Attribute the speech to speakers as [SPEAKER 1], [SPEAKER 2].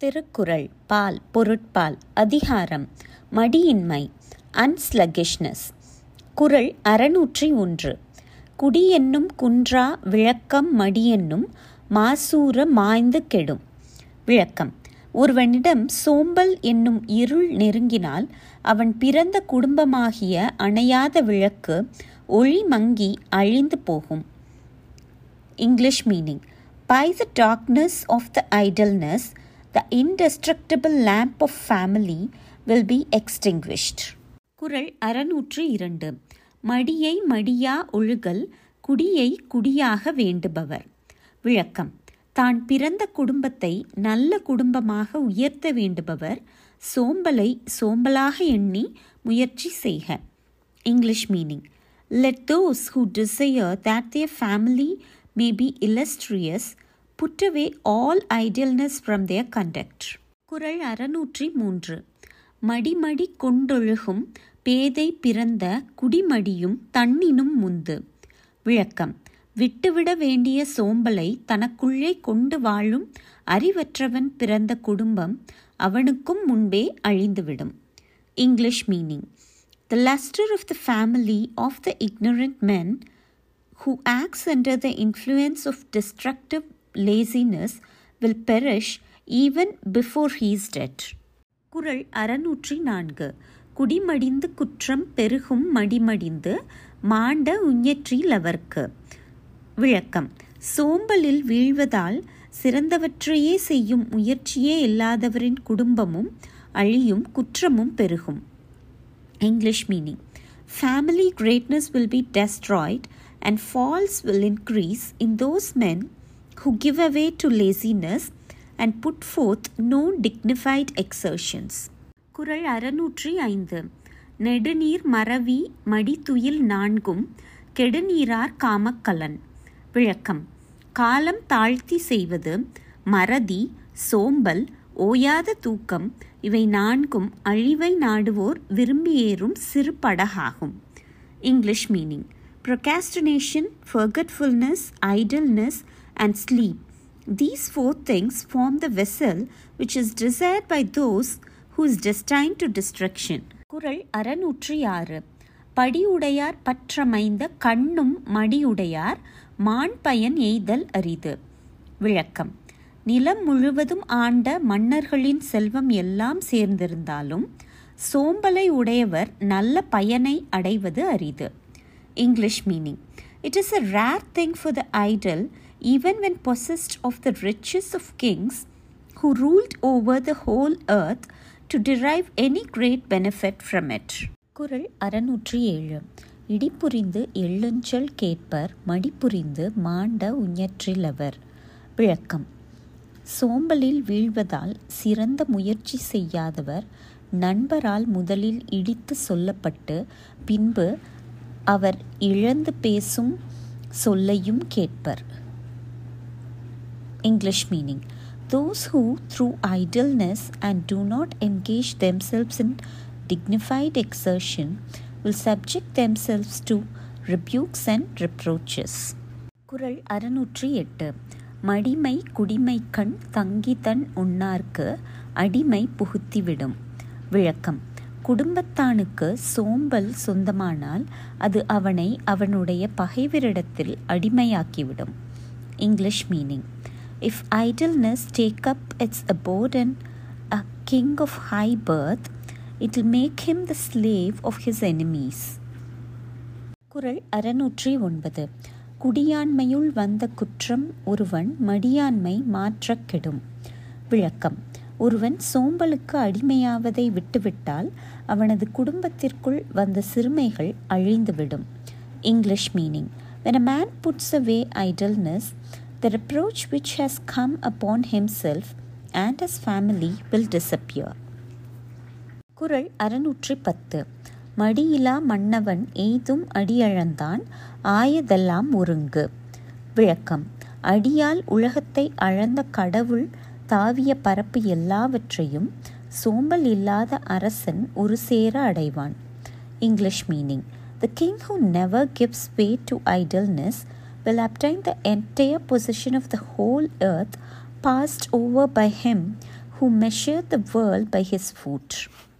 [SPEAKER 1] திருக்குறள் பால் பொருட்பால் அதிகாரம் மடியின்மை அன்ஸ்லகிஷ்னஸ் குறள் அறநூற்றி ஒன்று. குடியென்னும் குன்றா விளக்கம் மடியென்னும் மாசூர மாய்ந்து கெடும். விளக்கம். ஒருவனிடம் சோம்பல் என்னும் இருள் நெருங்கினால் அவன் பிறந்த குடும்பமாகிய அணையாத விளக்கு ஒளி மங்கி அழிந்து போகும். English meaning by the darkness of the idleness the indestructible lamp of family will be extinguished. குறள் அறநூற்று இரண்டு. மடியை மடியா ஒழுகல் குடியை குடியாக வேண்டுபவர். விளக்கம். தான் பிறந்த குடும்பத்தை நல்ல குடும்பமாக உயர்த்த வேண்டுபவர். சோம்பலை சோம்பலாக எண்ணி முயற்சி செய்க. English meaning. Let those who desire that their family may be illustrious put away all idleness from their conduct. குரல் அறநூற்றி மூன்று மடிமடி கொண்டொழுகும் பேதை பிறந்த குடிமடியும் தன்னினும் முந்து. விளக்கம். விட்டுவிட வேண்டிய சோம்பலை தனக்குள்ளே கொண்டு வாழும் அறிவற்றவன் பிறந்த குடும்பம் அவனுக்கும் முன்பே அழிந்துவிடும். English meaning the lustre of the family of the ignorant men who acts under the influence of destructive laziness will perish even before he is குரல் அறநூற்றி நான்கு குடிமடிந்து குற்றம் பெருகும் மடிமடிந்து மாண்ட உஞற்றிலவர்க்கு விளக்கம் சோம்பலில் வீழ்வதால் சிறந்தவற்றையே செய்யும் முயற்சியே இல்லாதவரின் குடும்பமும் அழியும் குற்றமும் பெருகும் English meaning family greatness will be destroyed and falls will increase in those men who give away to laziness and put forth no dignified exertions. குறள் அறநூற்றி ஐந்து. நெடுநீர் மறவி மடித்துயில் நான்கும் கெடுநீரார் காமக்கலன். விளக்கம். காலம் தாழ்த்தி செய்வது மறதி சோம்பல் ஓயாத தூக்கம் இவை நான்கும் அழிவை நாடுவோர் விரும்பி ஏறும் சிறு படகாகும். English meaning. Procrastination, forgetfulness, idleness, and sleep. These four things form the vessel which is desired by those who is destined to destruction. குரல் அறநூற்றி ஆறு படியுடையார் பற்றமைந்த கண்ணும் மடியுடையார் மான் பயன் எய்தல் அரிது விளக்கம் நிலம் முழுவதும் ஆண்ட மன்னர்களின் செல்வம் எல்லாம் சேர்ந்திருந்தாலும் சோம்பலை உடையவர் நல்ல பயனை அடைவது அரிது English meaning it is a rare thing for the idle even when possessed of the riches of kings who ruled over the whole earth, to derive any great benefit from it. குரல் அறநூற்றி ஏழு. இடிப்புரிந்து எள்ளுஞ்சல் கேட்பர் மடிப்புரிந்து மாண்ட உஞற்றிலவர். விளக்கம். சோம்பலில் வீழ்வதால் சிறந்த முயற்சி செய்யாதவர் நண்பரால் முதலில் இடித்து சொல்லப்பட்டு பின்பு அவர் இழந்து பேசும் சொல்லையும் கேட்பர். English meaning those who through idleness and do not engage themselves in dignified exertion will subject themselves to rebukes and reproaches. குரல் அறுநூற்றி எட்டு. மடிமை குடிமை கண் தங்கி தன் உண்ணார்க்கு அடிமை புகுத்திவிடும். விளக்கம். குடும்பத்தானுக்கு சோம்பல் சொந்தமானால் அது அவனை அவனுடைய பகைவரிடத்தில் அடிமையாக்கிவிடும். English meaning if idleness take up its abode in a king of high birth, it will make him the slave of his enemies. குரல் அறநூற்றி ஒன்பது குடியாண்மையுள் வந்த குற்றம் ஒருவன் மடியாண்மை மாற்றக் கெடும். விளக்கம். ஒருவன் சோம்பலுக்கு அடிமையாவதை விட்டுவிட்டால் அவனது குடும்பத்திற்குள் வந்த சிறுமைகள் அழிந்துவிடும். English meaning when a man puts away idleness the reproach which has come upon himself and his family will disappear. குரல் அறுநூற்றி பத்து மடியிலா மன்னவன் எய்தும் அடியழந்தான் ஆயதெல்லாம் ஒருங்கு. விளக்கம். அடியால் உலகத்தை அளந்த கடவுள் தாவிய பரப்பு எல்லாவற்றையும் சோம்பல் இல்லாத அரசன் ஒரு சேர அடைவான். English meaning. The king who never gives way to idleness will obtain the entire possession of the whole earth passed over by him who measured the world by his foot.